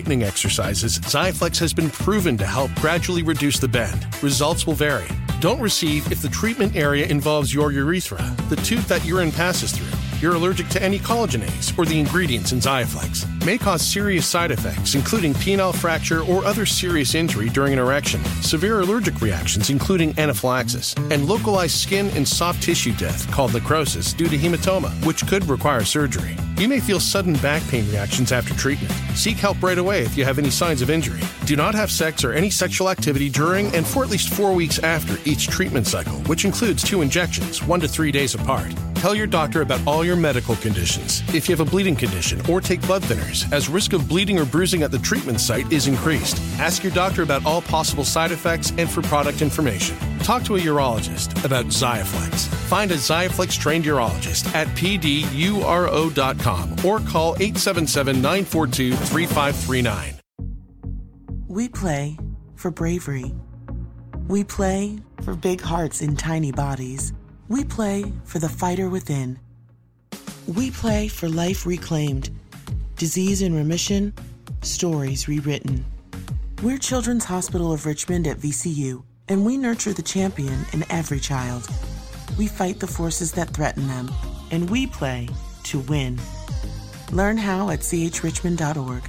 straightening exercises, Xiaflex has been proven to help gradually reduce the bend. Results will vary. Don't receive if the treatment area involves your urethra, the tube that urine passes through you're allergic to any collagenase or the ingredients in Xiaflex. May cause serious side effects, including penile fracture or other serious injury during an erection, severe allergic reactions, including anaphylaxis, and localized skin and soft tissue death called necrosis due to hematoma, which could require surgery. You may feel sudden back pain reactions after treatment. Seek help right away if you have any signs of injury. Do not have sex or any sexual activity during and for at least four weeks after each treatment cycle, which includes two injections, one to three days apart. Tell your doctor about all your medical conditions. If you have a bleeding condition or take blood thinners, as risk of bleeding or bruising at the treatment site is increased. Ask your doctor about all possible side effects and for product information. Talk to a urologist about Xiaflex. Find a Xiaflex trained urologist at pduro.com or call 877 942 3539. We play for bravery. We play for big hearts in tiny bodies. We play for the fighter within. We play for life reclaimed, disease in remission, stories rewritten. We're Children's Hospital of Richmond at VCU, and we nurture the champion in every child. We fight the forces that threaten them, and we play to win. Learn how at chrichmond.org.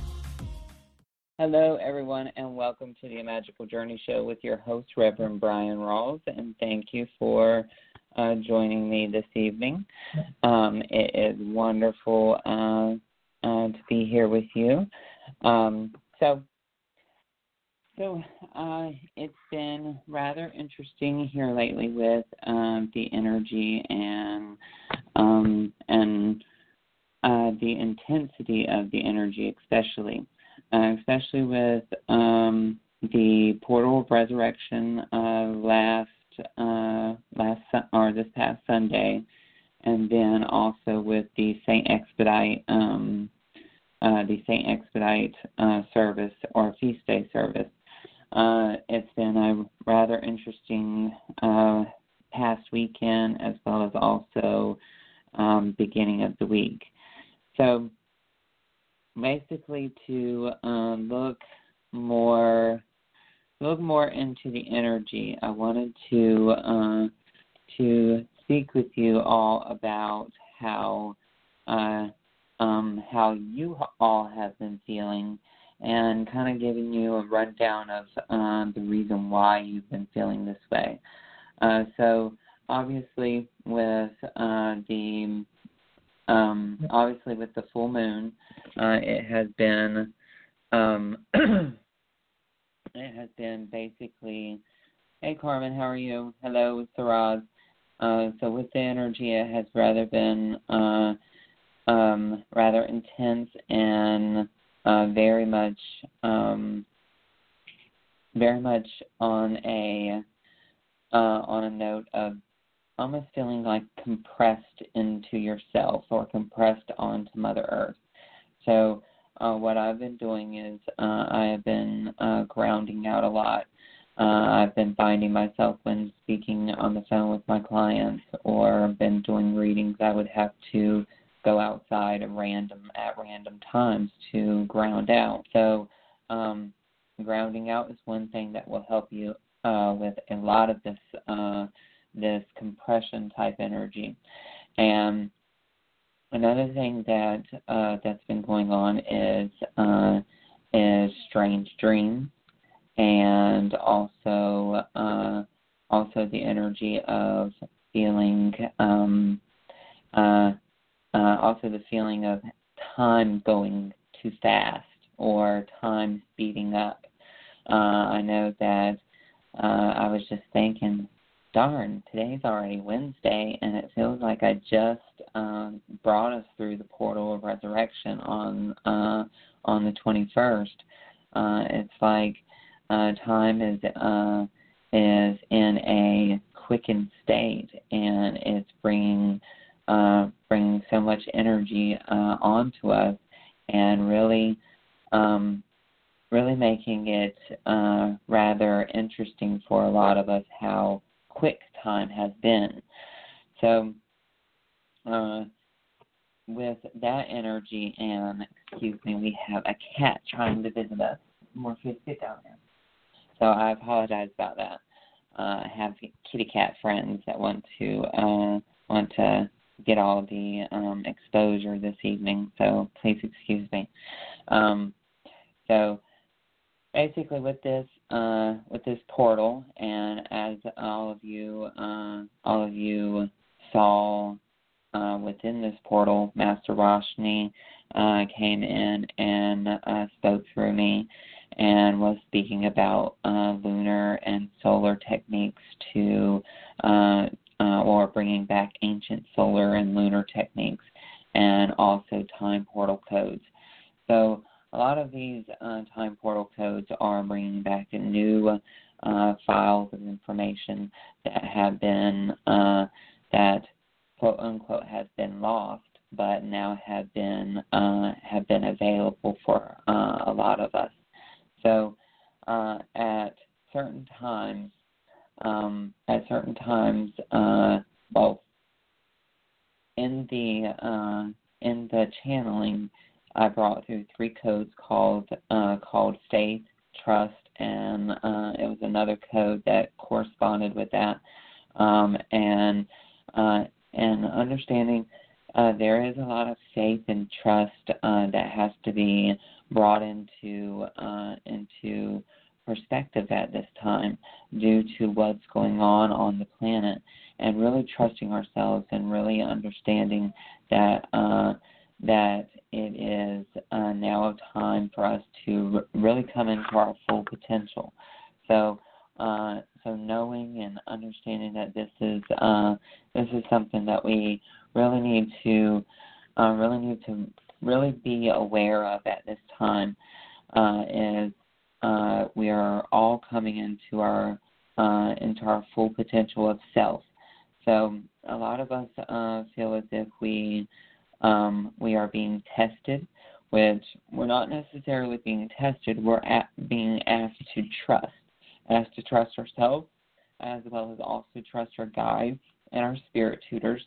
Hello, everyone, and welcome to the Magical Journey Show with your host, Reverend Brian Rawls, and thank you for uh, joining me this evening. Um, it is wonderful uh, uh, to be here with you. Um, so, so uh, it's been rather interesting here lately with um, the energy and um, and uh, the intensity of the energy, especially, uh, especially with um, the portal of resurrection last uh, last or this past Sunday, and then also with the Saint Expedite um, uh, the Saint Expedite uh, service or feast day service. Uh, it's been a rather interesting uh, past weekend as well as also um, beginning of the week. So basically, to um, look more look more into the energy, I wanted to uh, to speak with you all about how uh, um, how you all have been feeling, and kind of giving you a rundown of uh, the reason why you've been feeling this way. Uh, so obviously, with uh, the um, obviously with the full moon, uh, it has been um, it has been basically, hey Carmen, how are you? Hello, Saraz. Uh, so with the energy, it has rather been uh, um, rather intense and uh, very much um, very much on a uh, on a note of almost feeling like compressed into yourself or compressed onto Mother Earth. So uh, what I've been doing is uh, I have been uh, grounding out a lot. Uh, I've been finding myself when speaking on the phone with my clients or been doing readings, I would have to go outside at random at random times to ground out. So um, grounding out is one thing that will help you uh, with a lot of this uh, this compression type energy. And another thing that uh, that's been going on is uh, is strange dreams, and also uh, also the energy of feeling um, uh, uh, also the feeling of time going too fast or time speeding up. Uh, I know that I was just thinking, darn, today's already Wednesday, and it feels like I just um, brought us through the portal of resurrection on uh, on the 21st. Uh, it's like uh, time is uh, is in a quickened state, and it's bringing uh, bringing so much energy uh, onto us, and really um, really making it uh, rather interesting for a lot of us how quick time has been. So, uh, with that energy, and excuse me, we have a cat trying to visit us. Morpheus, get down there. So I apologize about that. Uh, I have kitty cat friends that want to uh, want to get all the um, exposure this evening, so please excuse me. Um, so basically with this uh, with this portal, and as all of you uh, all of you saw uh, within this portal, Master Roshni uh, came in and uh, spoke through me and was speaking about uh, lunar and solar techniques to or bringing back ancient solar and lunar techniques and also time portal codes. So a lot of these uh, time portal codes are bringing back new uh, files of information that have been uh, that quote unquote has been lost, but now have been uh, have been available for uh, a lot of us. So uh, at certain times, um, at certain times, well, in the in the channeling I brought through three codes called uh, called faith, trust, and uh, it was another code that corresponded with that. Um, and uh, and understanding uh, there is a lot of faith and trust uh, that has to be brought into uh, into perspective at this time due to what's going on on the planet, and really trusting ourselves and really understanding that uh, that it is uh, now a time for us to into our full potential. So, uh, so knowing and understanding that this is uh, this is something that we really need to uh, really need to really be aware of at this time uh, is uh, we are all coming into our uh, into our full potential of self. So a lot of us feel as if we um, we are being tested, which we're not necessarily being tested, we're at, being asked to trust, asked to trust ourselves, as well as also trust our guides and our spirit tutors,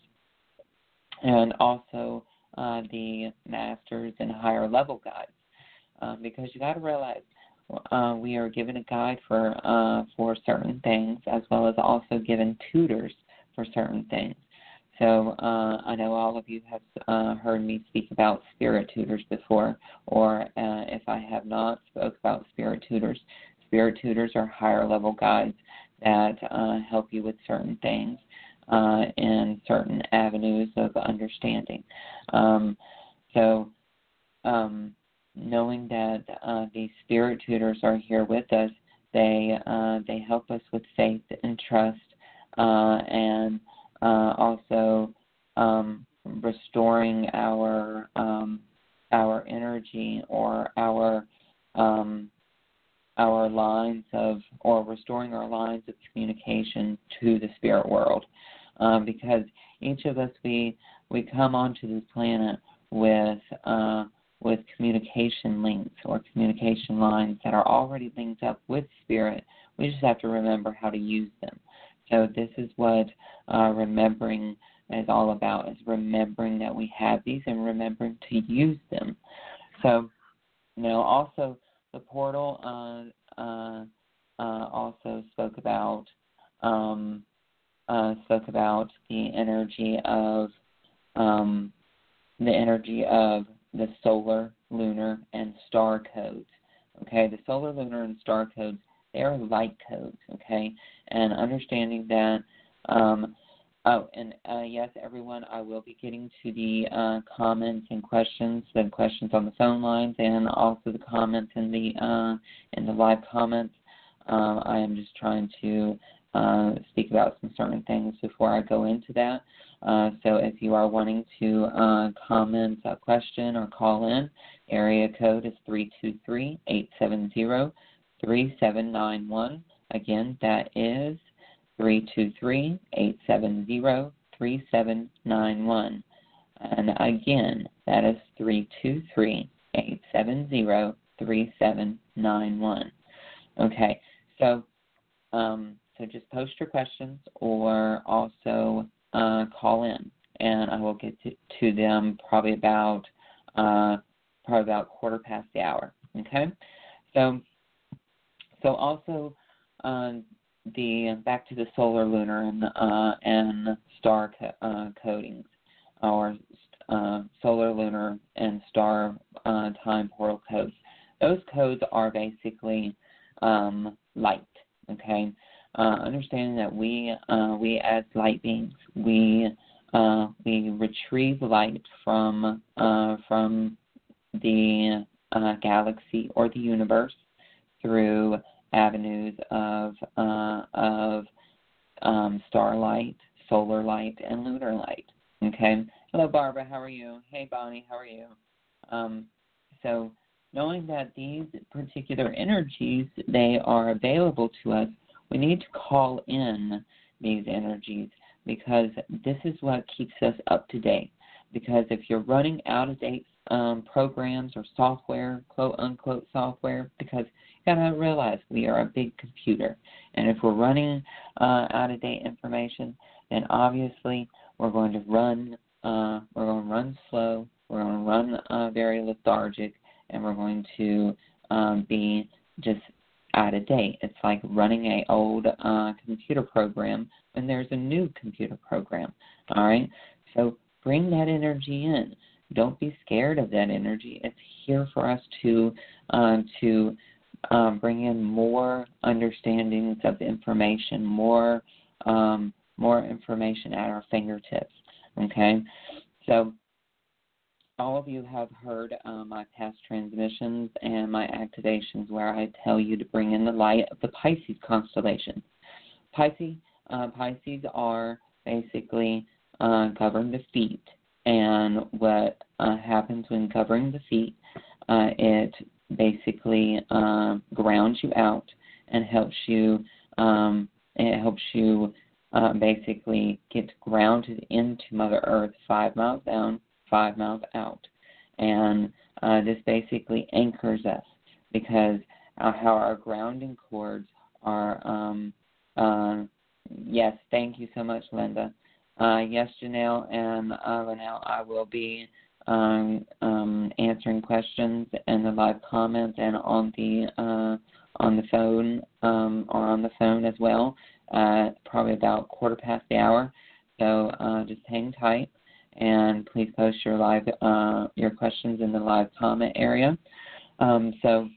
and also uh, the masters and higher level guides. Um, because you got to realize uh, we are given a guide for uh, for certain things, as well as also given tutors for certain things. So uh, I know all of you have uh, heard me speak about spirit tutors before, or uh, if I have not spoke about spirit tutors, spirit tutors are higher level guides that uh, help you with certain things. uh, in certain avenues of understanding. Um, so, um, knowing that uh, these spirit tutors are here with us, they uh, they help us with faith and trust, uh, and uh, also um, restoring our um, our energy or our um, our lines of or restoring our lines of communication to the spirit world um, because each of us we we come onto this planet with uh, with communication links or communication lines that are already linked up with spirit. We just have to remember how to use them. So this is what uh, remembering is all about: is remembering that we have these and remembering to use them. So, know, also the portal uh, uh, uh, also spoke about um, uh, spoke about the energy of um, the energy of the solar, lunar, and star codes. Okay, the solar, lunar, and star codes they are light codes. Okay, and understanding that. Um, Oh, and uh, yes, everyone, I will be getting to the uh, comments and questions, the questions on the phone lines, and also the comments in the uh, in the live comments. Um, I am just trying to uh, speak about some certain things before I go into that. Uh, so if you are wanting to uh, comment a question or call in, area code is 323 870 3791. Again, that is 323 870 3791. And again, that is 323 870 3791. Okay, so um, so just post your questions or also uh, call in, and I will get to, to them probably about uh, probably about quarter past the hour. Okay, so so also uh, the back to the solar, lunar, and uh, and star co- uh, codings, or solar, lunar, and star time portal codes. Those codes are basically um, light. Okay, uh, understanding that we uh, we as light beings we uh, we retrieve light from from the galaxy or the universe through avenues of uh, of um, starlight, solar light, and lunar light. Okay. Hello, Barbara. How are you? Hey, Bonnie. How are you? Um, so, knowing that these particular energies they are available to us, we need to call in these energies because this is what keeps us up to date. Because if you're running out of date um, programs or software, quote unquote software, because you gotta realize we are a big computer, and if we're running uh, out of date information, then obviously we're going to run uh, we're going to run slow, we're going to run uh, very lethargic, and we're going to um, be just out of date. It's like running a old uh, computer program when there's a new computer program. All right, so bring that energy in. Don't be scared of that energy. It's here for us to uh, to um, bring in more understandings of information, more um, more information at our fingertips. Okay, so all of you have heard uh, my past transmissions and my activations where I tell you to bring in the light of the Pisces constellation. Pisces, uh, Pisces are basically uh, govern the feet, and what uh, happens when covering the feet, uh, it basically uh, grounds you out and helps you. Um, it helps you uh, basically get grounded into Mother Earth five miles down, five miles out, and uh, this basically anchors us because how our grounding cords are. Um, uh, yes, thank you so much, Linda. Uh, yes, Janelle and uh, Linnell, I will be um, um, answering questions in the live comments and on the uh, on the phone um, or on the phone as well. Uh, probably about quarter past the hour. So uh, just hang tight and please post your live uh, your questions in the live comment area. Um, so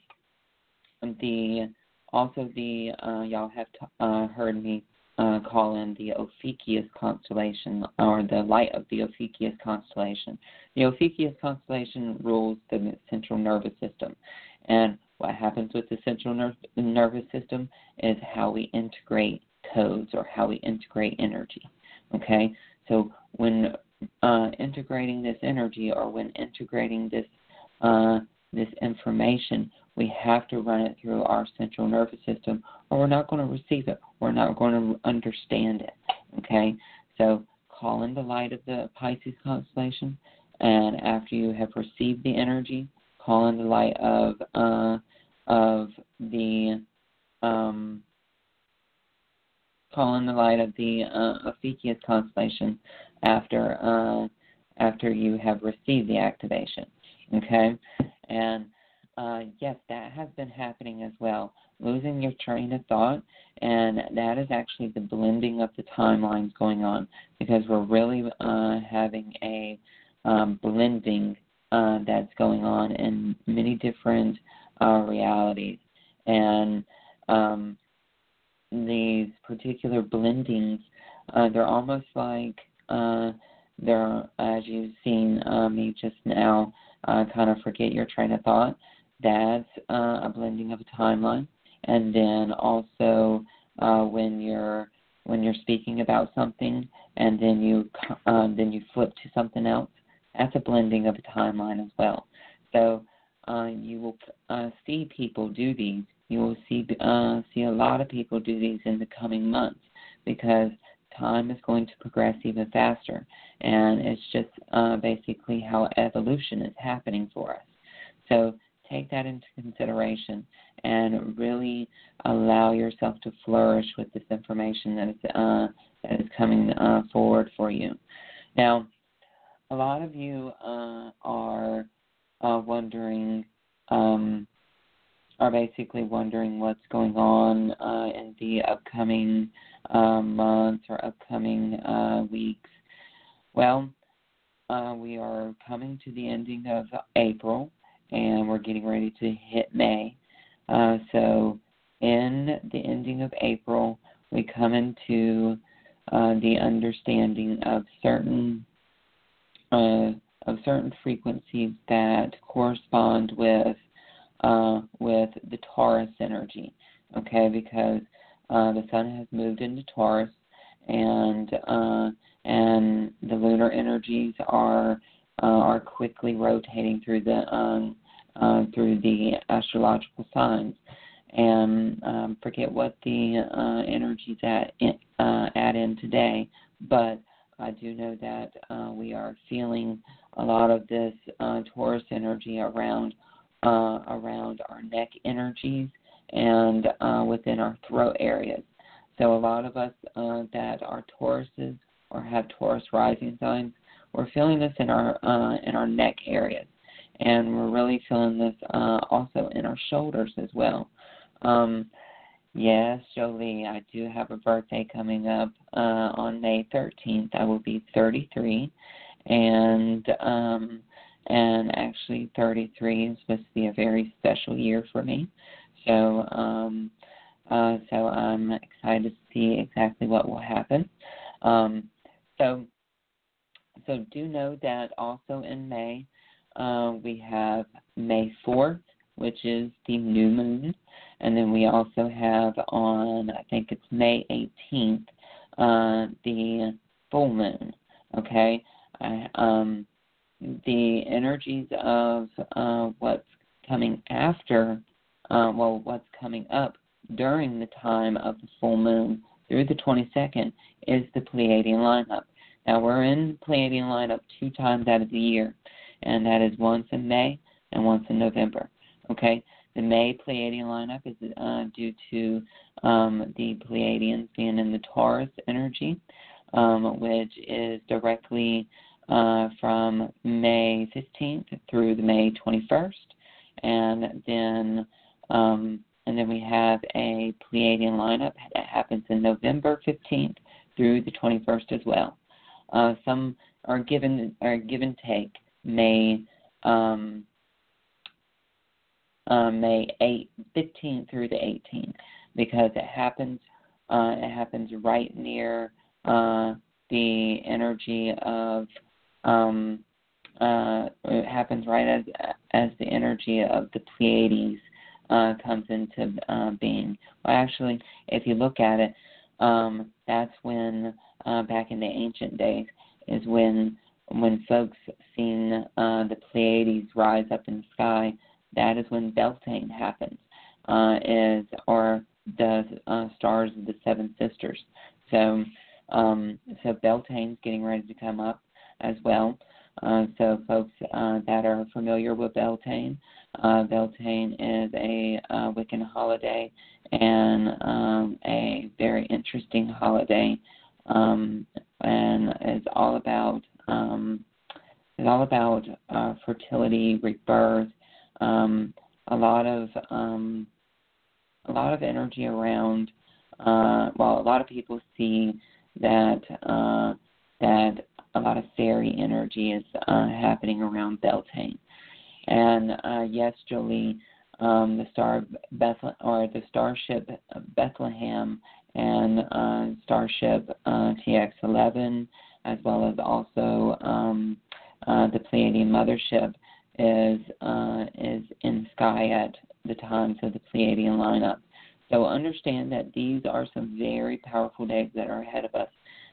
the also the uh, y'all have t- uh, heard me uh, call in the Ophiuchus constellation or the light of the Ophiuchus constellation. The Ophiuchus constellation rules the central nervous system. And what happens with the central ner- nervous system is how we integrate codes or how we integrate energy. Okay? So when uh, integrating this energy or when integrating this uh, this information, we have to run it through our central nervous system or we're not going to receive it. We're not going to understand it. Okay? So call in the light of the Pisces constellation, and after you have received the energy, call in the light of uh, of the um, call in the light of the uh, Ophiuchus constellation after uh, after you have received the activation. Okay, and uh, yes, that has been happening as well. Losing your train of thought, and that is actually the blending of the timelines going on because we're really uh, having a um, blending uh, that's going on in many different uh, realities. And um, these particular blendings, uh, they're almost like uh, they're, as you've seen uh, me just now, uh, kind of forget your train of thought. That's uh, a blending of a timeline, and then also uh, when you're when you're speaking about something, and then you um, then you flip to something else. That's a blending of a timeline as well. So uh, you will uh, see people do these. You will see uh, see a lot of people do these in the coming months because time is going to progress even faster, and it's just uh, basically how evolution is happening for us. So take that into consideration and really allow yourself to flourish with this information that is uh, that is coming uh, forward for you. Now, a lot of you uh, are uh, wondering, um, are basically wondering what's going on uh, in the upcoming uh, months or upcoming weeks. Well, we are coming to the ending of April, and we're getting ready to hit May. Uh, so, in the ending of April, we come into uh, the understanding of certain uh, of certain frequencies that correspond with uh, with the Taurus energy. Okay, because uh, the Sun has moved into Taurus, and uh, and the lunar energies are uh, are quickly rotating through the um, uh, through the astrological signs. And um, forget what the uh, energies at uh, add in today, but I do know that uh, we are feeling a lot of this uh, Taurus energy around uh, around our neck energies and uh, within our throat areas. So a lot of us uh, that are Tauruses or have Taurus rising signs, we're feeling this in our uh, in our neck areas, and we're really feeling this uh, also in our shoulders as well. Um, Yes, Jolie, I do have a birthday coming up uh, on May 13th. I will be 33, and um, and actually 33 is supposed to be a very special year for me. So um, uh, so I'm excited to see exactly what will happen. Um, so so do know that also in May uh, we have May 4th, which is the new moon. And then we also have on, I think it's May 18th, uh, the full moon. Okay? I, um, the energies of uh, what's coming after, uh, well, what's coming up during the time of the full moon through the 22nd is the Pleiadian lineup. Now, we're in Pleiadian lineup two times out of the year, and that is once in May and once in November. Okay? The May Pleiadian lineup is uh, due to um, the Pleiadians being in the Taurus energy, um, which is directly uh, from May 15th through the May 21st, and then um, and then we have a Pleiadian lineup that happens in November 15th through the 21st as well. Uh, some are given are give and take May um, um, May 8, 15th through the 18th because it happens uh, it happens right near uh, the energy of um, uh, it happens right as as the energy of the Pleiades uh, comes into uh, being. Well, actually, if you look at it, um, that's when uh, back in the ancient days is when when folks seen uh, the Pleiades rise up in the sky. That is when Beltane happens, uh, is or the uh, stars of the seven sisters. So um, so Beltane's getting ready to come up as well. Uh, so folks uh, that are familiar with Beltane, uh, Beltane is a uh, Wiccan holiday and um, a very interesting holiday, um, and it's all about um, is all about uh, fertility, rebirth, um, a lot of um, a lot of energy around. Uh, well, a lot of people see that uh, that a lot of fairy energy is uh, happening around Beltane. And uh, yes, Jolie, um, the star Bethlehem or the starship Bethlehem and uh, starship uh, TX11, as well as also um, uh, the Pleiadian mothership, is uh, is in sky at the times of the Pleiadian lineup. So understand that these are some very powerful days that are ahead of us,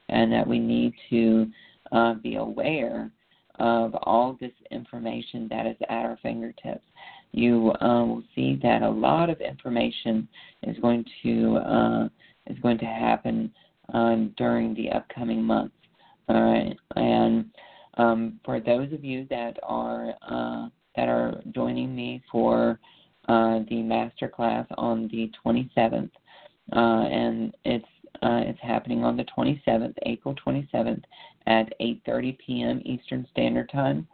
and that we need to uh, be aware of all this information that is at our fingertips. You uh, will see that a lot of information is going to uh, is going to happen um, during the upcoming months. All right, and um, for those of you that are uh, that are joining me for uh, the master class on the 27th, uh, and it's uh, it's happening on the 27th, April 27th, at 8:30 p.m. Eastern Standard Time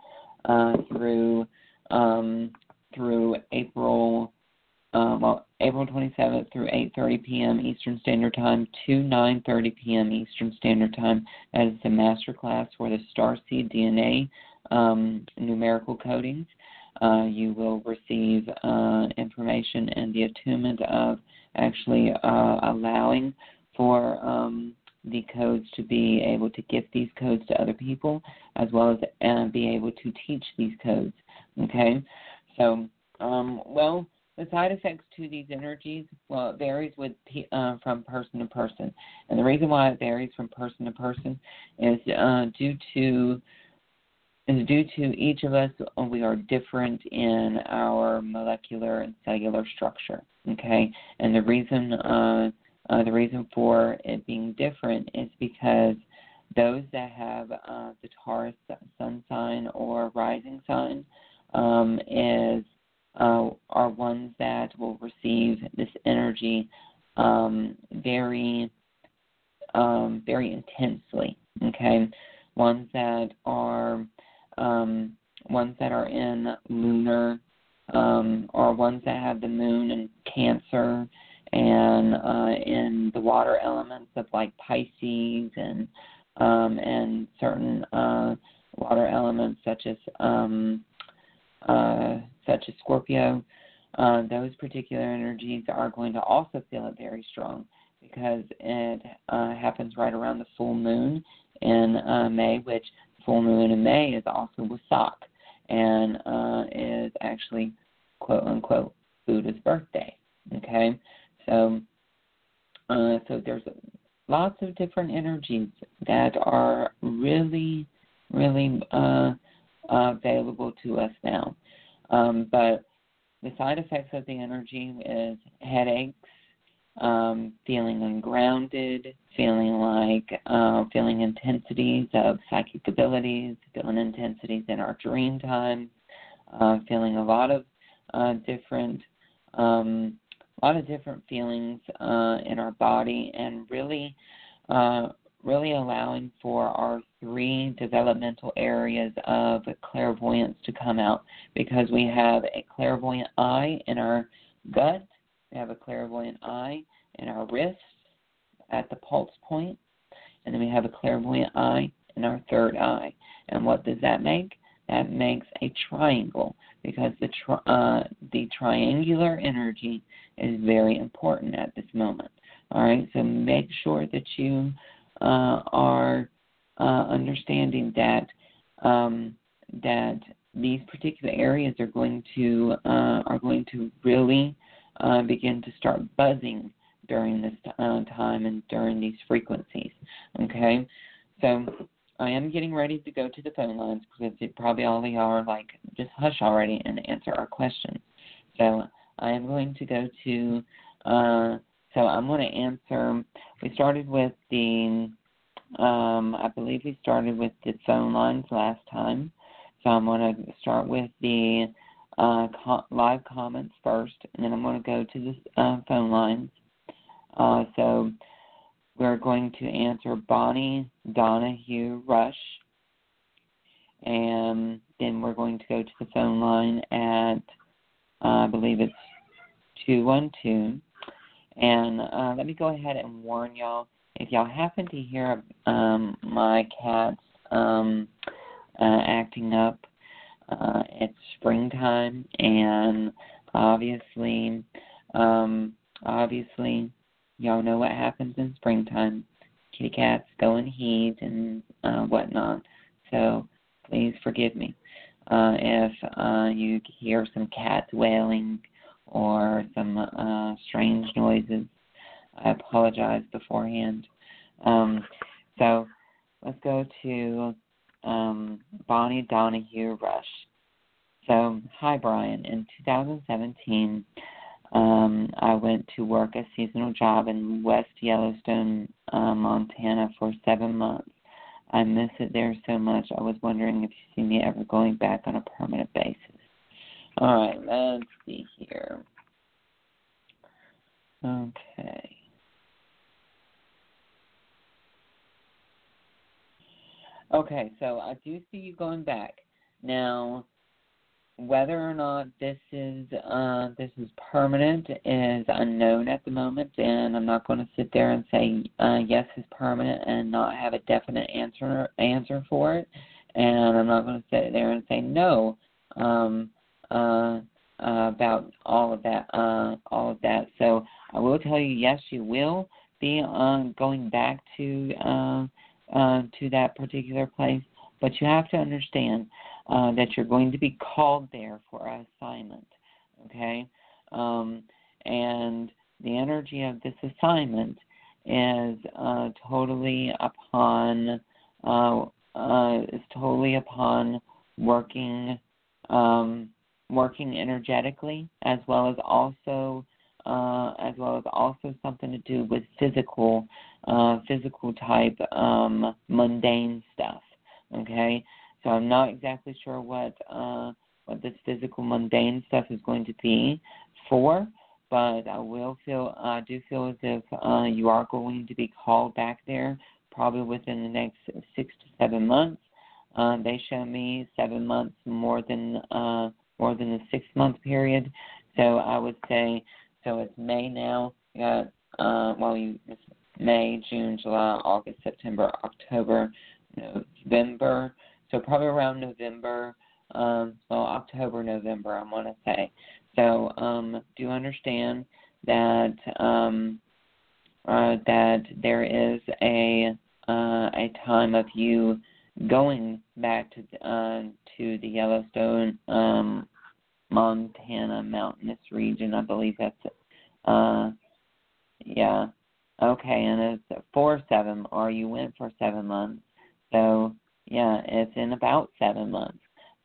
uh, through um, through April well April 27th through 8:30 p.m. Eastern Standard Time to 9:30 p.m. Eastern Standard Time. That is the master class for the Starseed DNA um, numerical codings. Uh, you will receive uh, information and the attunement of actually uh, allowing for um, the codes to be able to give these codes to other people as well as uh, be able to teach these codes. Okay, so um, well, the side effects to these energies well it varies with uh, from person to person, and the reason why it varies from person to person is uh, due to is due to each of us we are different in our molecular and cellular structure. Okay, and the reason uh, uh, the reason for it being different is because those that have uh, the Taurus sun sign or rising sign um, is uh, are ones that will receive this energy um, very um, very intensely. Okay, ones that are um, ones that are in lunar um, or ones that have the moon in Cancer and uh, in the water elements of like Pisces and um, and certain uh, water elements such as um, uh, such as Scorpio. Uh, those particular energies are going to also feel it very strong because it uh, happens right around the full moon in uh, May, which full moon in May is also Wesak and uh, is actually quote unquote Buddha's birthday. Okay, so, uh, so there's lots of different energies that are really, really uh, uh, available to us now. Um, but the side effects of the energy is headaches, um, feeling ungrounded, feeling like uh, feeling intensities of psychic abilities, feeling intensities in our dream time, uh, feeling a lot of uh, different um, a lot of different feelings uh, in our body and really uh, really allowing for our three developmental areas of clairvoyance to come out because we have a clairvoyant eye in our gut, we have a clairvoyant eye in our wrist at the pulse point, and then we have a clairvoyant eye in our third eye. And what does that make? That makes a triangle because the tri- uh, the triangular energy is very important at this moment. All right, so make sure that you uh, are uh, understanding that um, that these particular areas are going to uh, are going to really uh, begin to start buzzing during this uh, time and during these frequencies. Okay, so I am getting ready to go to the phone lines because it probably all y'all are like, just hush already and answer our questions. So I am going to go to. So I'm going to answer. We started with the. Um, I believe we started with the phone lines last time. So I'm going to start with the uh, co- live comments first, and then I'm going to go to the uh, phone lines. Uh, so we're going to answer Bonnie Donahue Rush, and then we're going to go to the phone line at, uh, I believe it's 212. And uh, let me go ahead and warn y'all if y'all happen to hear um, my cats um, uh, acting up, uh, it's springtime, and obviously, um, obviously, y'all know what happens in springtime. Kitty cats go in heat and uh, whatnot. So please forgive me uh, if uh, you hear some cats wailing or some uh, strange noises. I apologize beforehand. Um, so let's go to um, Bonnie Donahue Rush. So, hi Brian. In 2017, um, I went to work a seasonal job in West Yellowstone, uh, Montana for seven months. I miss it there so much. I was wondering if you see me ever going back on a permanent basis. All right, let's see here. Okay. Okay, so I do see you going back. Now, whether or not this is uh, this is permanent is unknown at the moment, and I'm not going to sit there and say uh, yes is permanent and not have a definite answer answer for it, and I'm not going to sit there and say no um, uh, uh, about all of that uh, all of that. So I will tell you yes, you will be uh, going back to. Uh, to that particular place, but you have to understand uh, that you're going to be called there for an assignment. Okay, um, and the energy of this assignment is uh, totally upon uh, uh, is totally upon working um, working energetically as well as also uh, as well as also something to do with physical, uh, physical type um, mundane stuff. Okay, so I'm not exactly sure what uh, what this physical mundane stuff is going to be for, but I will feel I do feel as if uh, you are going to be called back there probably within the next six to seven months. Uh, they show me seven months more than uh, more than the six month period. So I would say so it's May now. You got uh, well, you it's May, June, July, August, September, October, November. So probably around November. Um, well, October, November, I want to say. So um, do understand that um, uh, that there is a uh, a time of you going back to uh, to the Yellowstone um, Montana mountainous region. I believe that's it. uh yeah. Okay, and it's for seven or you went for seven months. So yeah, it's in about seven months.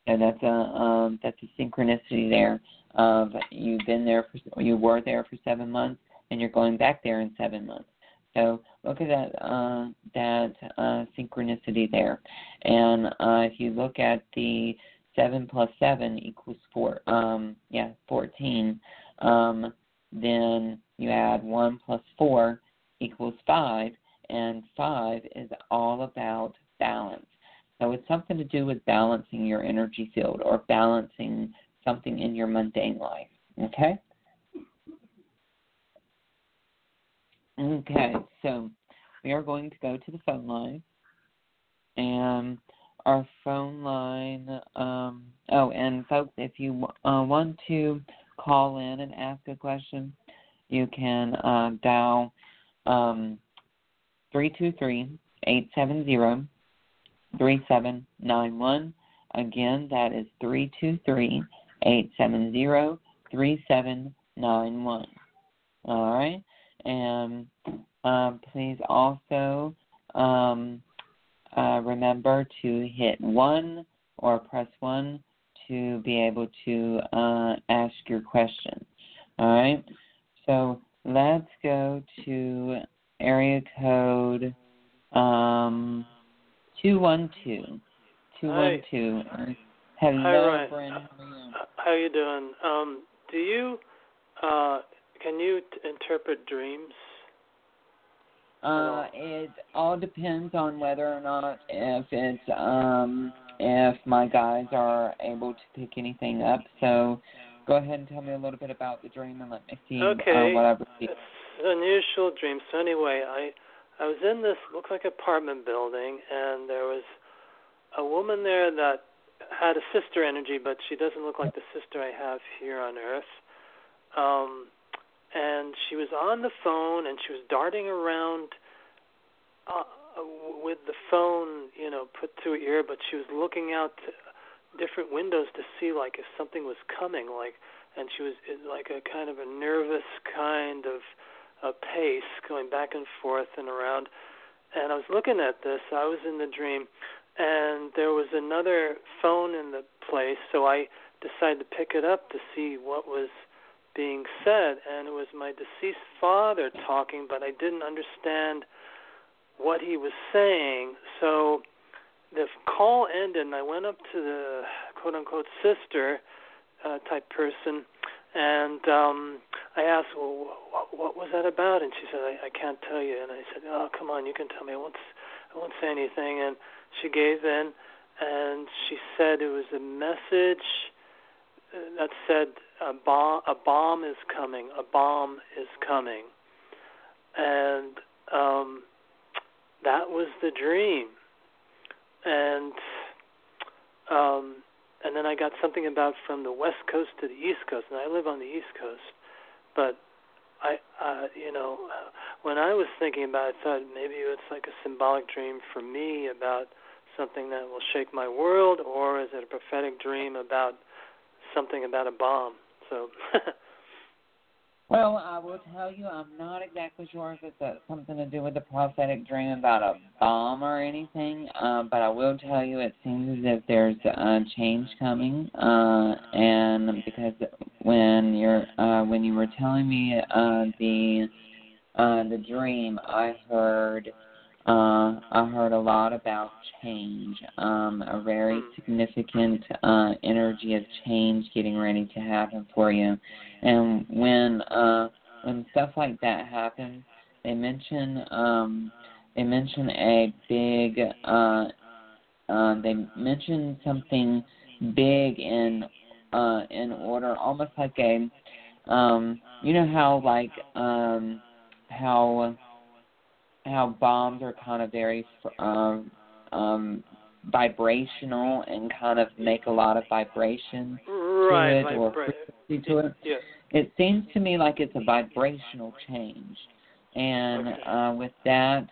So that's a um that's a synchronicity there of you've been there for you were there for seven months and you're going back there in seven months. So look at that uh, that uh, synchronicity there, and uh, if you look at the 7 plus 7 equals 4, um, yeah, 14. Um, then you add 1 plus 4 equals 5, and 5 is all about balance. So it's something to do with balancing your energy field or balancing something in your mundane life. Okay? Okay, so we are going to go to the phone line. And our phone line. Um, oh, and folks, if you uh, want to call in and ask a question, you can uh, dial um, 323-870-3791. Again, that is 323-870-3791. All right, and um, please also um, uh, remember to hit one or press one to be able to uh, ask your question. All right, so let's go to area code um, 212. 212. Hi. Hello, Hi, Ryan. How are you? You doing? Um, do you uh, can you t- interpret dreams? Uh, it all depends on whether or not if it's um if my guys are able to pick anything up. So go ahead and tell me a little bit about the dream and let me see Okay. uh, what I received. It's an unusual dream. So anyway, I I was in this looked like apartment building, and there was a woman there that had a sister energy, but she doesn't look like the sister I have here on Earth. Um, and she was on the phone, and she was darting around uh, with the phone, you know, put to her ear, but she was looking out to different windows to see like if something was coming, like, and she was in like a kind of a nervous kind of a pace going back and forth and around. And I was looking at this. I was in the dream, and there was another phone in the place, so I decided to pick it up to see what was being said, and it was my deceased father talking, but I didn't understand what he was saying. So the call ended, and I went up to the quote unquote sister uh, type person, and um, I asked, "Well, what, what was that about?" And she said, I, "I can't tell you." And I said, "Oh, come on, you can tell me. I won't, I won't say anything." And she gave in, and she said it was a message uh, that said a bomb, a bomb is coming, a bomb is coming, and um, that was the dream. And um, and then I got something about from the west coast to the east coast, and I live on the east coast, but I, uh, you know, when I was thinking about it, I thought maybe it's like a symbolic dream for me about something that will shake my world, or is it a prophetic dream about something about a bomb? So, Well, I will tell you, I'm not exactly sure if it's uh something to do with the prophetic dream about a bomb or anything, uh, but I will tell you it seems as if there's a change coming, uh, and because when you're uh, when you were telling me uh, the uh, the dream, I heard uh, I heard a lot about change, um, a very Hmm. significant uh, energy of change getting ready to happen for you. And when uh, when stuff like that happens, they mention um, they mention a big uh, uh, they mention something big in uh, in order, almost like a um, you know how like um, how how bombs are kind of very um, um, vibrational and kind of make a lot of vibration right, to it or frequency to it. yeah, It seems to me like it's a vibrational change, and Okay. uh, with that,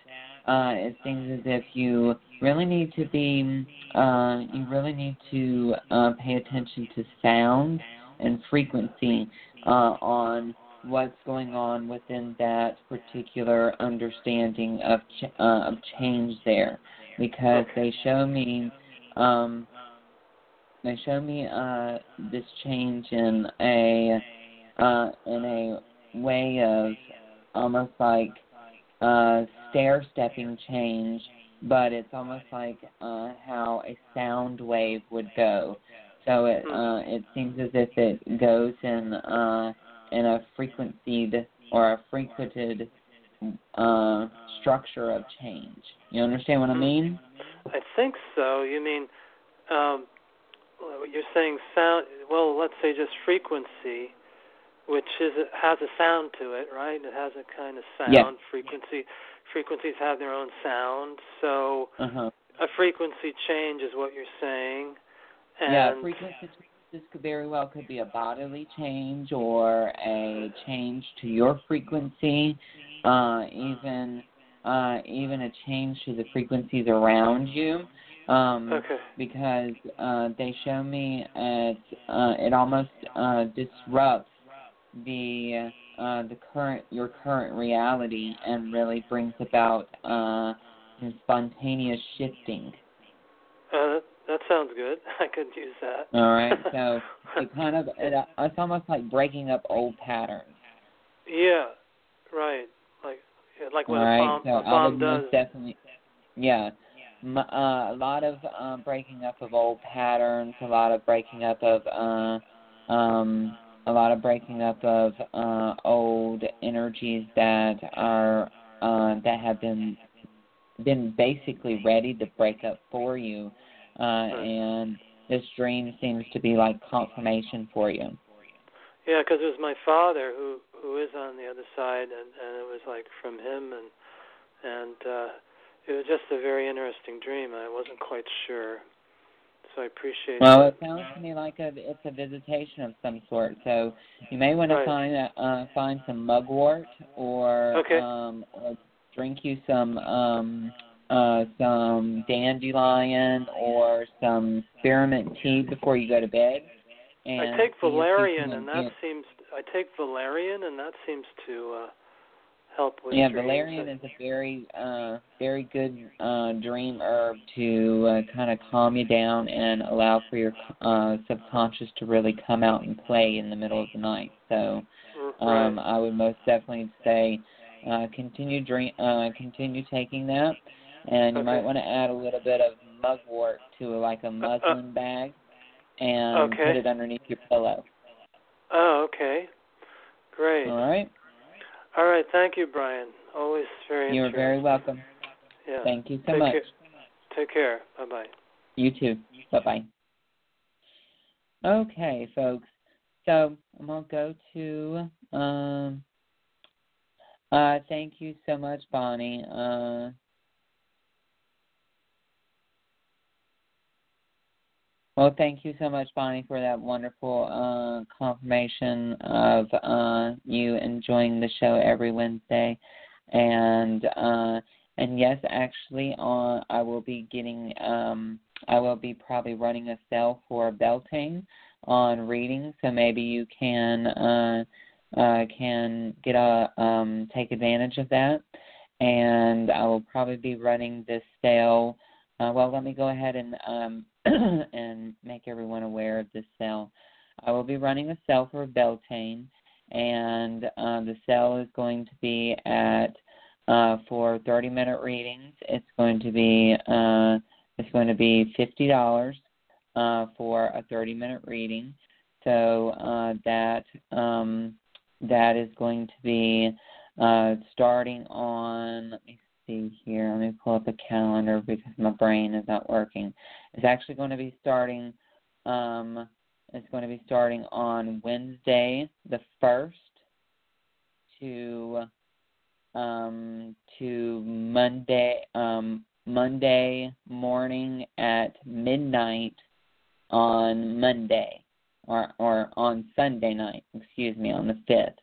uh, it seems as if you really need to be uh, you really need to uh, pay attention to sound and frequency uh, on what's going on within that particular understanding of ch- uh, of change there, because they show me um, they show me uh, this change in a uh, in a way of almost like uh, stair stepping change, but it's almost like uh, how a sound wave would go. So it uh, it seems as if it goes in uh, in a frequency or a frequented uh, structure of change. You understand what I mean? I think so. You mean um, you're saying sound? Well, let's say just frequency, which is has a sound to it, right? It has a kind of sound Yeah. frequency. Frequencies have their own sound, so Uh huh. a frequency change is what you're saying. And Yeah, frequency this could very well could be a bodily change or a change to your frequency, uh, even uh, even a change to the frequencies around you. Um, Okay. Because uh, they show me it uh, it almost uh, disrupts the uh, the current your current reality and really brings about uh, some spontaneous shifting. Uh, sounds good. I could use that. All right, so it kind of it, uh, it's almost like breaking up old patterns. yeah, right. Like like what All right, a bomb, so a bomb does. definitely, yeah, M- uh, a lot of um, breaking up of old patterns, a lot of breaking up of uh, um, a lot of breaking up of uh, old energies that are uh, that have been been basically ready to break up for you, uh, and this dream seems to be like confirmation for you. Yeah, because it was my father who who is on the other side, and and it was like from him, and and uh, it was just a very interesting dream. I wasn't quite sure, so I appreciate. Well, it. it sounds to me like a it's a visitation of some sort. So you may want to find a, uh, find some mugwort or Okay. um or drink you some um uh some dandelion or some spearmint tea before you go to bed. And I take see if you valerian, and that seems. I take valerian, and that seems to uh, help with yeah, dreams. valerian is a very uh very good uh dream herb to uh, kind of calm you down and allow for your uh subconscious to really come out and play in the middle of the night. So um right. I would most definitely say uh continue dream uh continue taking that and you Okay. might want to add a little bit of mugwort to like a muslin bag and Uh, Okay. put it underneath your pillow. Oh, okay. Great. All right? All right. Thank you, Brian. Always very You're very welcome. Yeah. Thank you so Take much. Care. Take care. Bye bye. You too. Bye bye. Okay, folks. So I'm gonna go to um uh thank you so much, Bonnie. Uh well, thank you so much, Bonnie, for that wonderful uh, confirmation of uh, you enjoying the show every Wednesday, and uh, and yes, actually, on I will be getting um, I will be probably running a sale for Beltane on reading, so maybe you can uh, uh, can get a um, take advantage of that. And I will probably be running this sale. Uh, well, let me go ahead and um, and make everyone aware of this sale. I will be running a sale for Beltane, and uh, the sale is going to be at uh, for 30 minute readings. It's going to be uh, it's going to be fifty dollars uh, for a 30 minute reading. So uh, that um, that is going to be uh, starting on. Let me see here. Let me pull up a calendar because my brain is not working. It's actually going to be starting. Um, it's going to be starting on Wednesday the first to um, to Monday um, Monday morning at midnight on Monday or or on Sunday night, excuse me, on the 5th.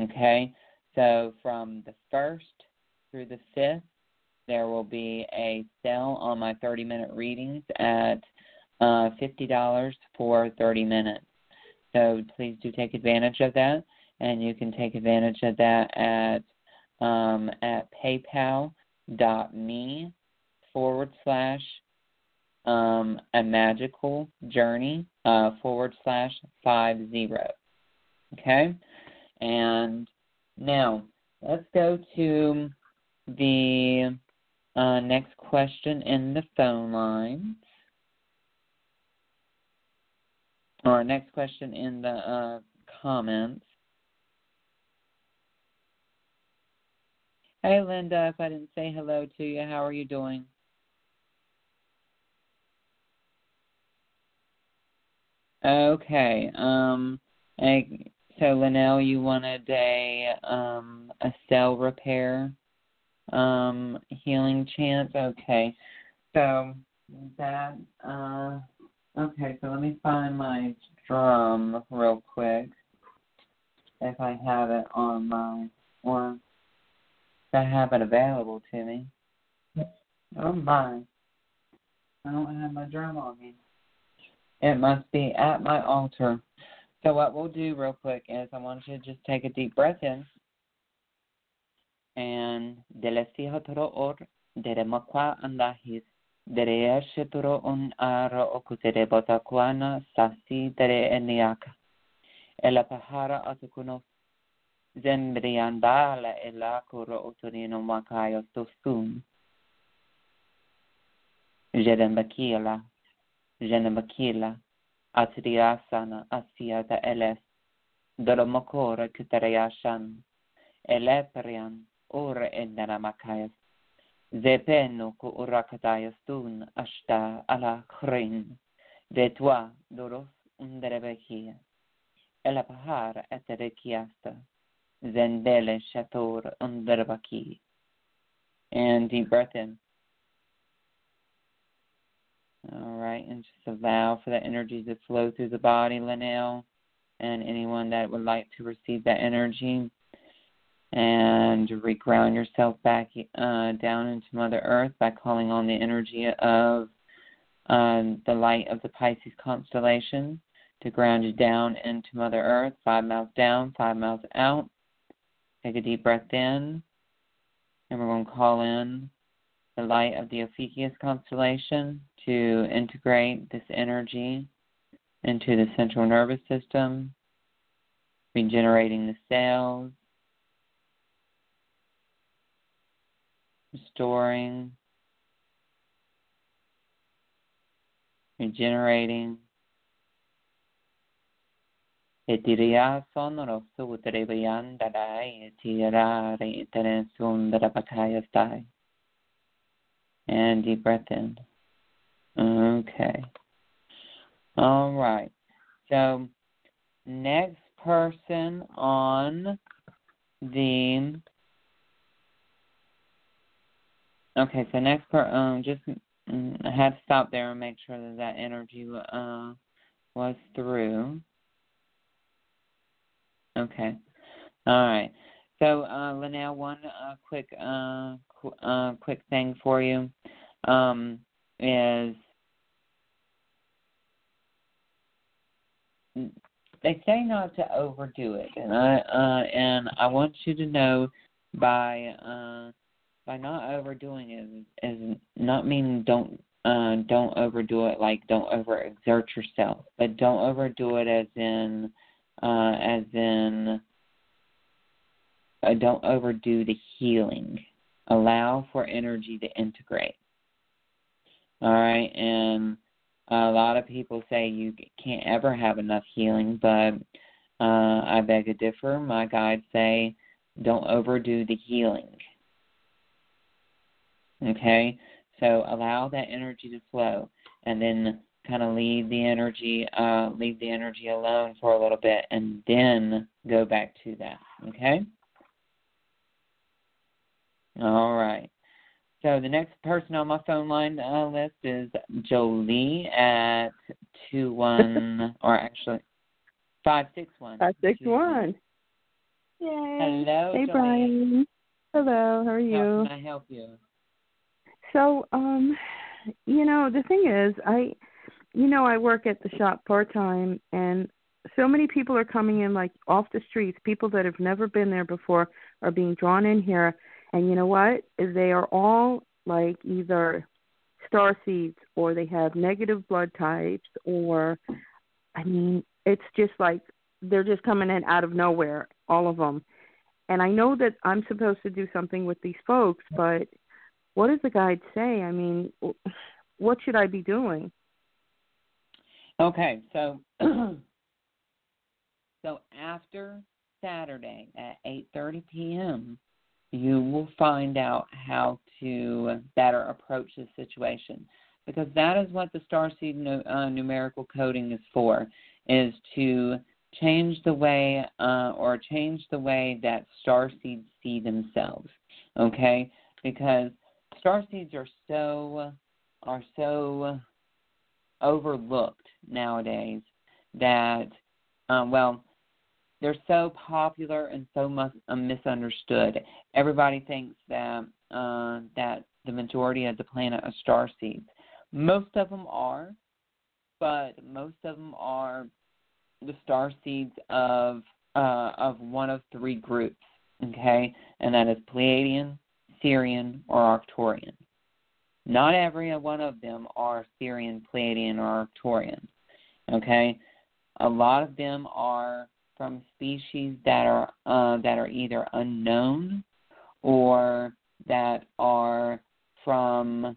Okay? So from the 1st through the 5th there will be a sale on my 30 minute readings at uh, $50 for 30 minutes. So please do take advantage of that, and you can take advantage of that at um, at PayPal.me forward slash um, a magical journey uh, forward slash five zero. Okay, and now let's go to the uh, next question in the phone lines. Or next question in the uh, comments. Hey, Linda, if I didn't say hello to you, how are you doing? Okay. Um, I, so Linnell, you wanted a um a cell repair um healing chant. Okay. So that uh Okay, so let me find my drum real quick. If I have it on my or if I have it available to me. Oh my. I don't have my drum on me. It must be at my altar. So what we'll do real quick is I want you to just take a deep breath in. And delesiha toro or dere makwa andahis dere shetoro un ara okutere botakuana sasi dere eniaka. Ela pahara atukuno zembriandala ela kuro otorino makayo tosun. Jedembakila, Jedembakila, Atriasana, Asiata Eles, Dolomokora Kutarayashan, Eleperian, Ur Endanamakayas, Zepenu ku urakatayastun ashta ala khrin, de toi doros underebekia, Elapahar eterekiasta, Zendele shator underbaki. And deep breath in. All right, and just allow for that energy to flow through the body, Linnell, and anyone that would like to receive that energy. And reground yourself back uh, down into Mother Earth by calling on the energy of um, the light of the Pisces constellation to ground you down into Mother Earth, five miles down, five miles out. Take a deep breath in, and we're going to call in the light of the Ophiuchus constellation to integrate this energy into the central nervous system, regenerating the cells, restoring, regenerating. Etiria sonoro sutrebayan dadai etira re iteren bakaya stai and deep breath in. Okay. All right. So, next person on the. Okay, so next part, um, just mm, I had to stop there and make sure that that energy uh was through. Okay. All right. So, uh, Linnell, one uh, quick uh, qu- uh, quick thing for you um, is they say not to overdo it, and I uh, and I want you to know by uh, by not overdoing it is not meaning don't uh, don't overdo it like don't overexert yourself, but don't overdo it as in uh, as in uh, don't overdo the healing. Allow for energy to integrate. All right, and a lot of people say you can't ever have enough healing, but uh, I beg to differ. My guides say don't overdo the healing. Okay, so allow that energy to flow, and then kind of leave the energy, uh, leave the energy alone for a little bit, and then go back to that. Okay. All right. So the next person on my phone line uh, list is Jolie at two one or actually five six one. Five six one. Yay. Hello. Hey Jolie. Brian. Hello. How are you? How can I help you? So, um, you know, the thing is, I, you know, I work at the shop part time, and so many people are coming in like off the streets. People that have never been there before are being drawn in here and you know what? They are all like either star seeds or they have negative blood types or I mean, it's just like they're just coming in out of nowhere, all of them. And I know that I'm supposed to do something with these folks, but what does the guide say? I mean, what should I be doing? Okay, so so after Saturday at 8:30 p.m., you will find out how to better approach the situation because that is what the starseed uh, numerical coding is for is to change the way uh, or change the way that starseeds see themselves okay because starseeds are so are so overlooked nowadays that, um, well, they're so popular and so uh, misunderstood. Everybody thinks that uh, that the majority of the planet are star seeds. Most of them are, but most of them are the star seeds of uh, of one of three groups. Okay, and that is Pleiadian, Sirian, or Arcturian. Not every one of them are Sirian, Pleiadian, or Arcturian. Okay, a lot of them are from species that are uh, that are either unknown or that are from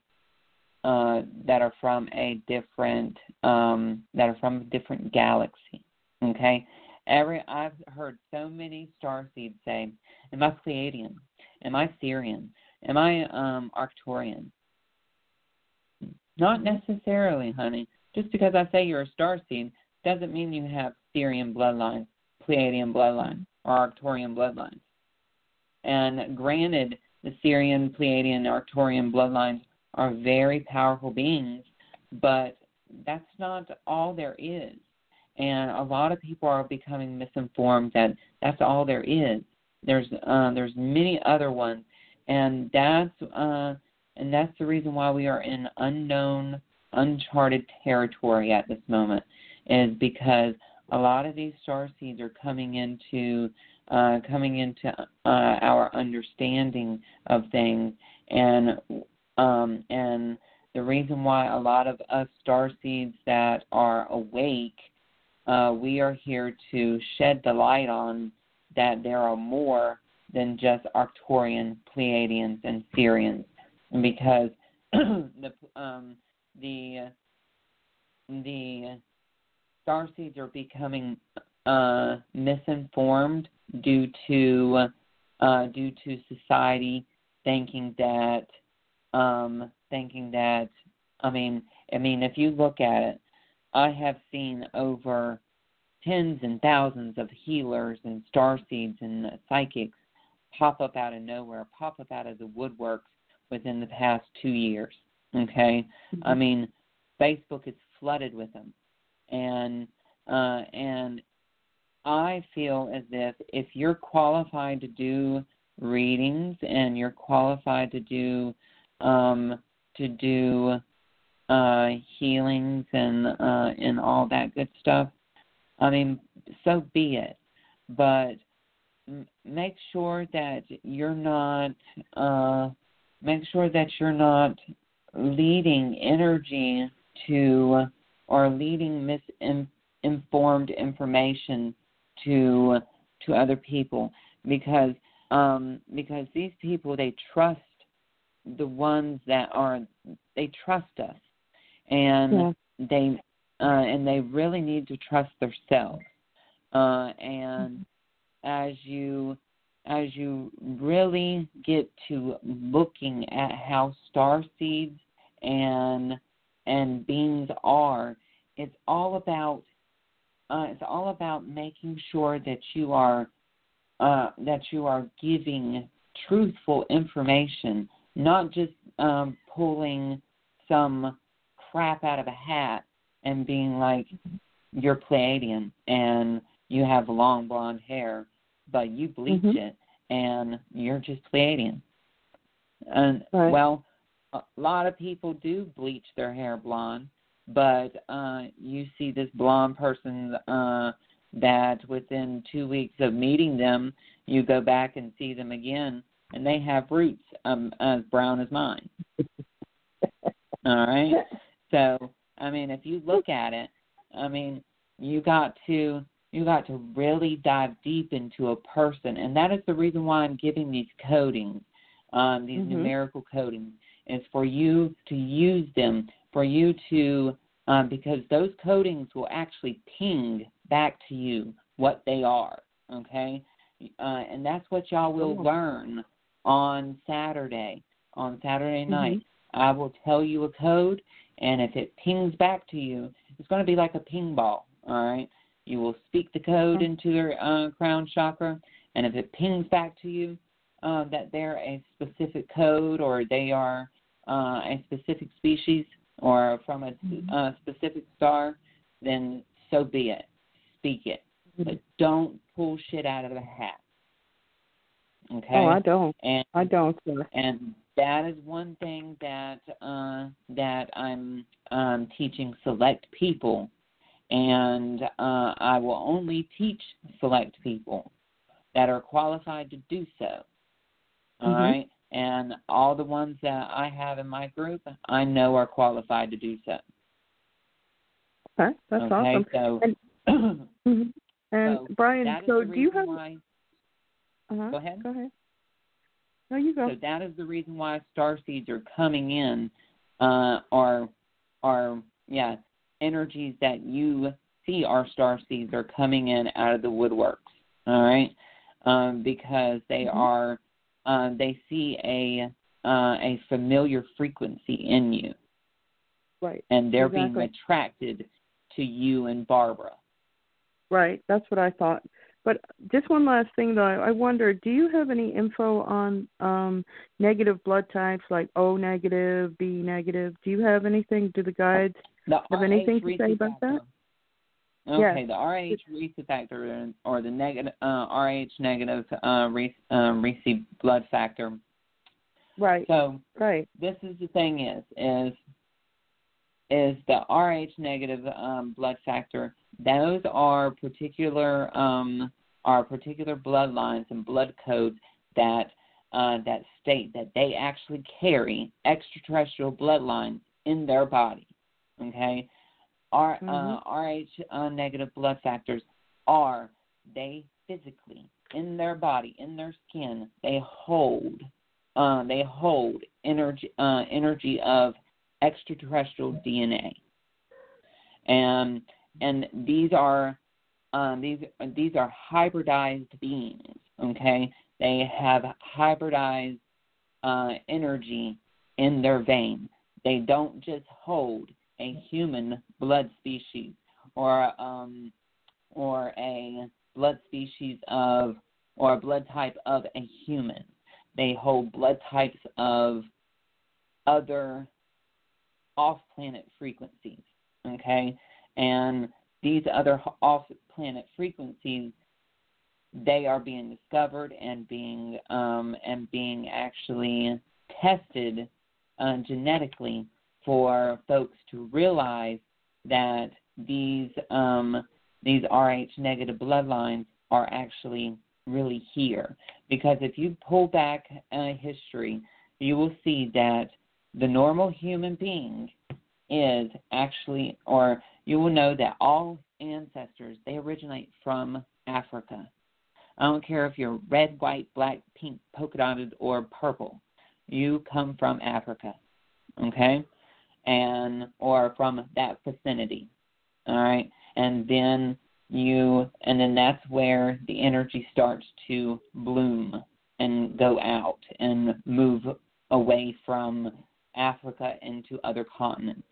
uh, that are from a different um, that are from a different galaxy. Okay, every I've heard so many star seeds say, "Am I Pleiadian? Am I Sirian? Am I um, Arcturian?" Not necessarily, honey. Just because I say you're a star seed doesn't mean you have Sirian bloodlines, Pleiadian bloodline, or Arcturian bloodlines. And granted, the Sirian, Pleiadian, Arcturian bloodlines are very powerful beings, but that's not all there is. And a lot of people are becoming misinformed that that's all there is. There's uh, there's many other ones, and that's uh, and that's the reason why we are in unknown, uncharted territory at this moment, is because a lot of these star seeds are coming into uh, coming into uh, our understanding of things, and um, and the reason why a lot of us star seeds that are awake, uh, we are here to shed the light on that there are more than just Arcturian, Pleiadians, and Sirians, because the um, the the star seeds are becoming uh, misinformed due to uh, due to society thinking that um, thinking that I mean I mean if you look at it, I have seen over tens and thousands of healers and star seeds and psychics pop up out of nowhere, pop up out of the woodworks within the past two years. Okay, mm-hmm. I mean Facebook is flooded with them, and uh, and I feel as if if you're qualified to do readings and you're qualified to do um, to do uh, healings and uh, and all that good stuff, I mean, so be it. But make sure that you're not uh, make sure that you're not leading energy to or leading misinformed information to to other people because um, because these people they trust the ones that are they trust us and yeah. they uh, and they really need to trust themselves. Uh, and as you as you really get to looking at how star seeds and and beings are it's all about uh, it's all about making sure that you are uh, that you are giving truthful information, not just um, pulling some crap out of a hat and being like you're Pleiadian and you have long blonde hair, but you bleach mm-hmm. it and you're just Pleiadian. And right. well, a lot of people do bleach their hair blonde, but uh, you see this blonde person uh, that within two weeks of meeting them, you go back and see them again, and they have roots um, as brown as mine. All right. So I mean, if you look at it, I mean, you got to you got to really dive deep into a person, and that is the reason why I'm giving these codings, um, these mm-hmm. numerical codings, is for you to use them for you to um, because those codings will actually ping back to you what they are. Okay, uh, and that's what y'all will oh. learn on Saturday. On Saturday night, mm-hmm. I will tell you a code, and if it pings back to you, it's going to be like a ping ball. All right, you will speak the code into your uh, crown chakra, and if it pings back to you uh, that they're a specific code or they are uh, a specific species, or from a uh, specific star, then so be it. Speak it, but don't pull shit out of the hat. Okay. Oh, I don't. And I don't. Sir. and that is one thing that uh, that I'm um, teaching select people, and uh, I will only teach select people that are qualified to do so. All right, Mhm. and all the ones that I have in my group, I know are qualified to do so. Okay, that's okay, awesome. so And, Mhm. and So Brian, so do you have? why, uh-huh, Go ahead. Go ahead. No, you go. So that is the reason why star seeds are coming in, uh, are are yeah energies that you see are star seeds are coming in out of the woodworks. All right, um, because they Mhm. are uh, they see a uh, a familiar frequency in you, right. and they're being attracted to you and Barbara. Right. That's what I thought. But just one last thing though, I wonder, do you have any info on um negative blood types like O negative, B negative? Do you have anything? Do the guides The have anything to say about that? Okay, Yes. the RH RECE factor or the negative uh, RH negative uh, um, blood factor. Right. So Right. this is the thing is is is the RH negative um, blood factor. Those are particular um, are particular bloodlines and blood codes that uh, that state that they actually carry extraterrestrial bloodlines in their body. Okay, R uh, RH uh, negative blood factors are they physically in their body in their skin they hold uh, they hold energy uh, energy of extraterrestrial DNA, and and these are um, these these are hybridized beings. Okay, they have hybridized uh, energy in their veins. They don't just hold a human blood species or um, or a blood species of or a blood type of a human. They hold blood types of other off planet frequencies. Okay? And these other off planet frequencies they are being discovered and being um, and being actually tested uh, genetically for folks to realize that these um, these Rh negative bloodlines are actually really here. Because if you pull back uh, history, you will see that the normal human being is actually, or you will know that all ancestors they originate from Africa. I don't care if you're red, white, black, pink, polka dotted, or purple. You come from Africa, okay, and or from that vicinity, all right, and then you, and then that's where the energy starts to bloom and go out and move away from Africa into other continents,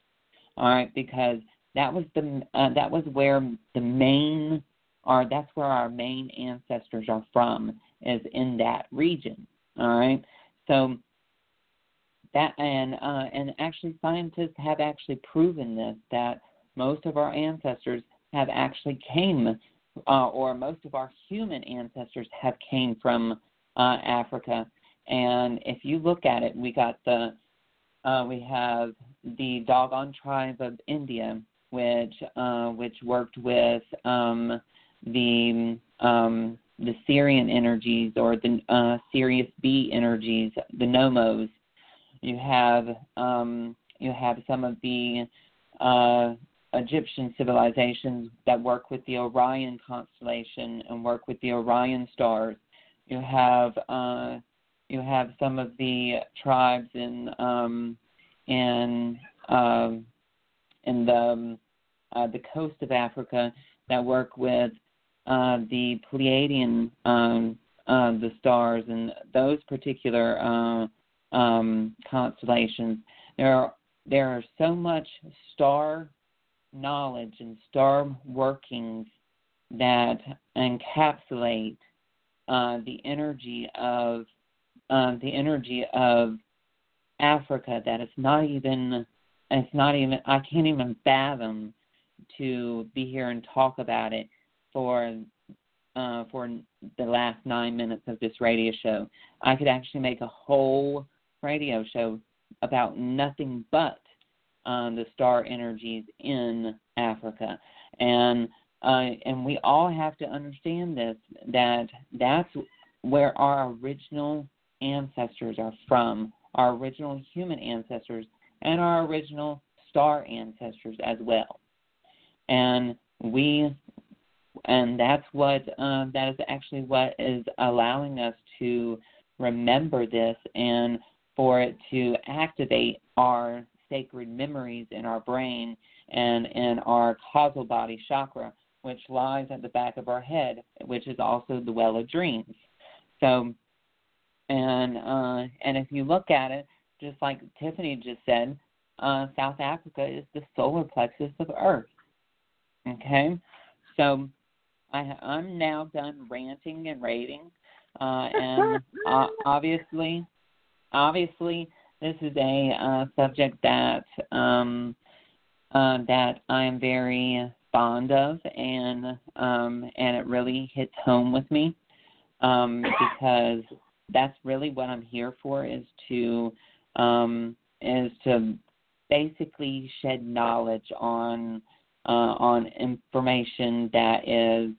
all right, because that was the uh, that was where the main are that's where our main ancestors are from is in that region all right? So that and uh, and actually scientists have actually proven this that most of our ancestors have actually came uh, or most of our human ancestors have came from uh, Africa. And if you look at it we got the uh, we have the Dogon tribe of India which uh, which worked with um, the um, the Sirian energies or the uh, Sirius B energies, the Nommos. You have um, you have some of the uh, Egyptian civilizations that work with the Orion constellation and work with the Orion stars. You have uh, you have some of the tribes in um, in um, in the uh, the coast of Africa that work with uh, the Pleiadian um, uh, the stars and those particular uh, um, constellations. There are there are so much star knowledge and star workings that encapsulate uh, the energy of uh, the energy of Africa that is not even it's not even I can't even fathom to be here and talk about it for uh, for the last nine minutes of this radio show. I could actually make a whole radio show about nothing but um, the star energies in Africa, and uh, and we all have to understand this that that's where our original ancestors are from, our original human ancestors, and our original star ancestors as well. And we, and that's what uh, that is actually what is allowing us to remember this and for it to activate our sacred memories in our brain and in our causal body chakra, which lies at the back of our head, which is also the well of dreams. So, and uh, and if you look at it, just like Tiffany just said, uh, South Africa is the solar plexus of Earth. Okay, so I, I'm now done ranting and raving, uh, and uh, obviously, obviously, this is a uh, subject that um, uh, that I am very fond of, and um, and it really hits home with me um, because that's really what I'm here for is to um, is to basically shed knowledge on uh, on information that is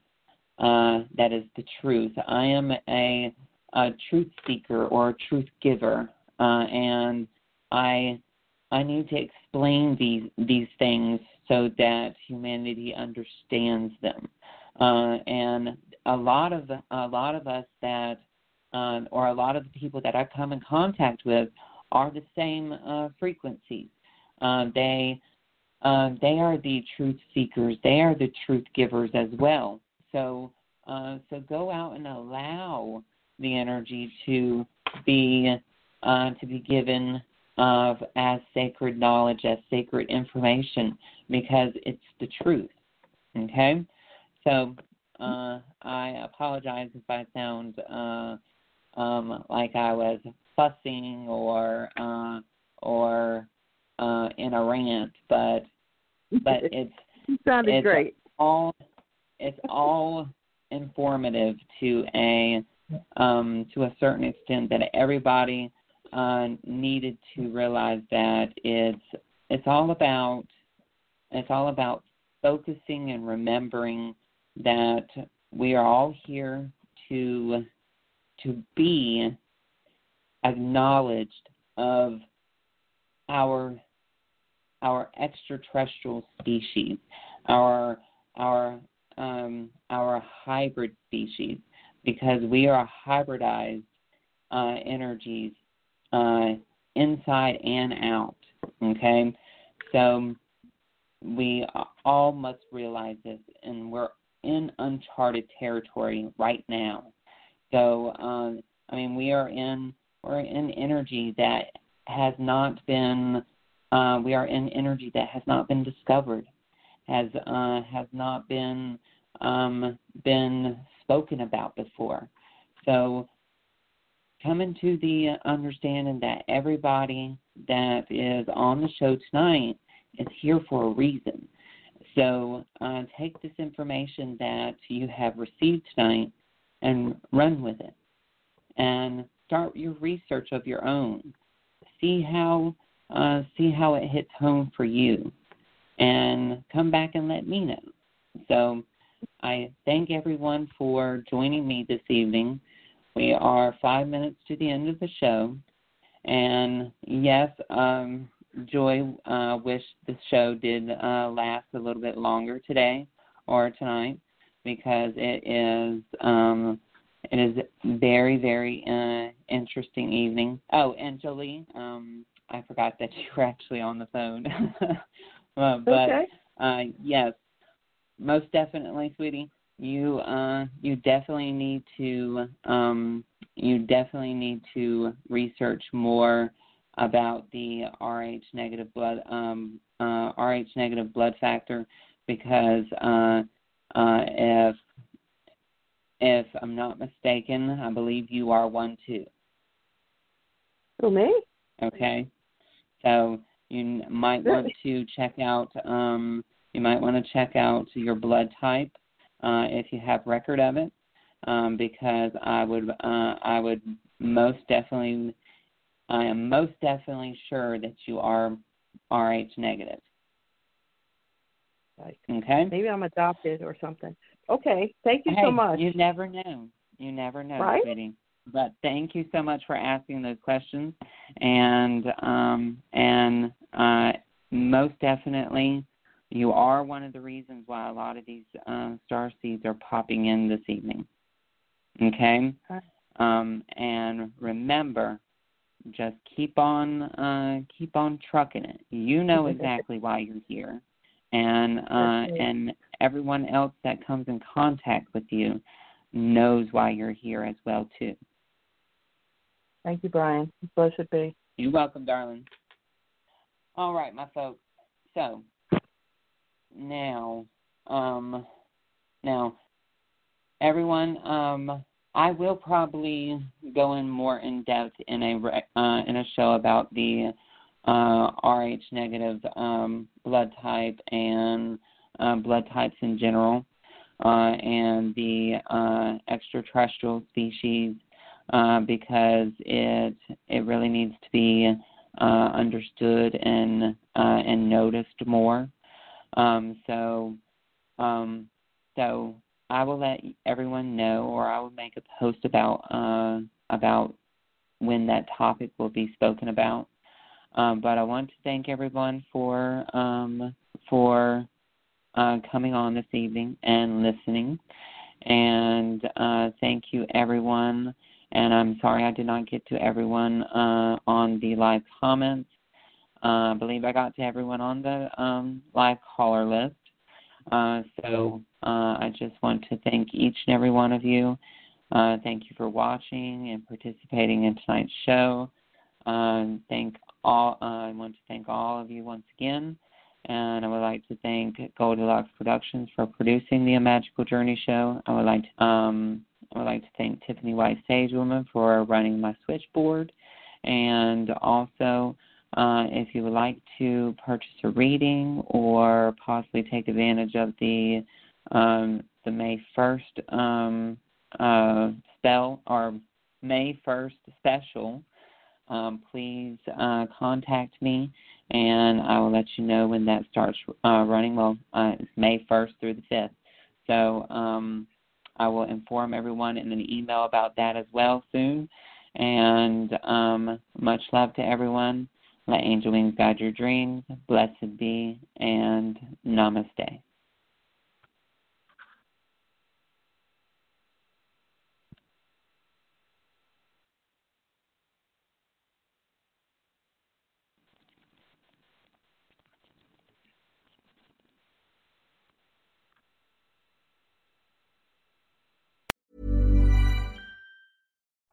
uh, that is the truth. I am a, a truth seeker or a truth giver, uh, and I I need to explain these these things so that humanity understands them. Uh, and a lot of a lot of us that um, or a lot of the people that I come in contact with are the same uh, frequencies. Uh, they uh, they are the truth seekers. They are the truth givers as well. So uh, so go out and allow the energy to be uh, to be given of as sacred knowledge, as sacred information, because it's the truth. Okay, so uh, I apologize if I sound uh, um, like I was fussing or uh, or uh, in a rant, but but it's you sounded it's great. All it's all informative to a um, to a certain extent that everybody uh, needed to realize that it's it's all about it's all about focusing and remembering that we are all here to to be acknowledged of our our extraterrestrial species, our our um, our hybrid species, because we are hybridized uh, energies uh, inside and out. Okay, so we all must realize this, and we're in uncharted territory right now. So, um, I mean, we are in we're in energy that has not been uh, we are in energy that has not been discovered, has uh, has not been um, been spoken about before. So, coming to the understanding that everybody that is on the show tonight is here for a reason. So uh, take this information that you have received tonight and run with it. And start your research of your own. See how uh, see how it hits home for you, and come back and let me know. So I thank everyone for joining me this evening. We are five minutes to the end of the show, and yes, um, Joy uh, wished the show did uh, last a little bit longer today or tonight because it is um, it is very very uh, interesting evening. Oh, and Jolie, um, I forgot that you were actually on the phone, uh, but okay. uh, yes, most definitely, sweetie. You uh, you definitely need to um, you definitely need to research more about the Rh negative blood um, uh, Rh negative blood factor because uh, uh, if if I'm not mistaken, I believe you are one too. Who me? Okay, so You might want to check out. Um, you might want to check out your blood type uh, if you have record of it, um, because I would uh, I would most definitely I am most definitely sure that you are Rh negative. Right. Okay. Maybe I'm adopted or something. Okay. Thank you hey, so much. You never know. You never know, Right? sweetie. But thank you so much for asking those questions, and um, and uh, most definitely, you are one of the reasons why a lot of these uh, star seeds are popping in this evening. Okay, Okay. um, and remember, just keep on uh, keep on trucking it. You know exactly why you're here, and uh, and everyone else that comes in contact with you knows why you're here as well too. Thank you, Brian. Blessed be. You're welcome, darling. All right, my folks. So now, um, now, everyone, um, I will probably go in more in depth in a uh, in a show about the uh, Rh negative um, blood type and uh, blood types in general, uh, and the uh, extraterrestrial species uh, because it it really needs to be uh, understood and uh, and noticed more. Um, so um, so I will let everyone know, or I will make a post about uh, about when that topic will be spoken about. Um, but I want to thank everyone for um, for uh, coming on this evening and listening, and uh, thank you everyone. And I'm sorry I did not get to everyone uh, on the live comments. Uh, I believe I got to everyone on the um, live caller list. Uh, so uh, I just want to thank each and every one of you. Thank you for watching and participating in tonight's show. Thank all. Uh, I want to thank all of you once again, and I would like to thank Goldilocks Productions for producing the A Magical Journey show. I would like to, um, I would like to thank Tiffany White Sagewoman for running my switchboard, and also. Uh, if you would like to purchase a reading or possibly take advantage of the um, the May first um, uh, spell or May first special, um, please uh, contact me and I will let you know when that starts uh, running. Well, uh, it's May first through the fifth, so um, I will inform everyone in an email about that as well soon. And um, much love to everyone. Let angel wings guide your dreams. Blessed be and namaste.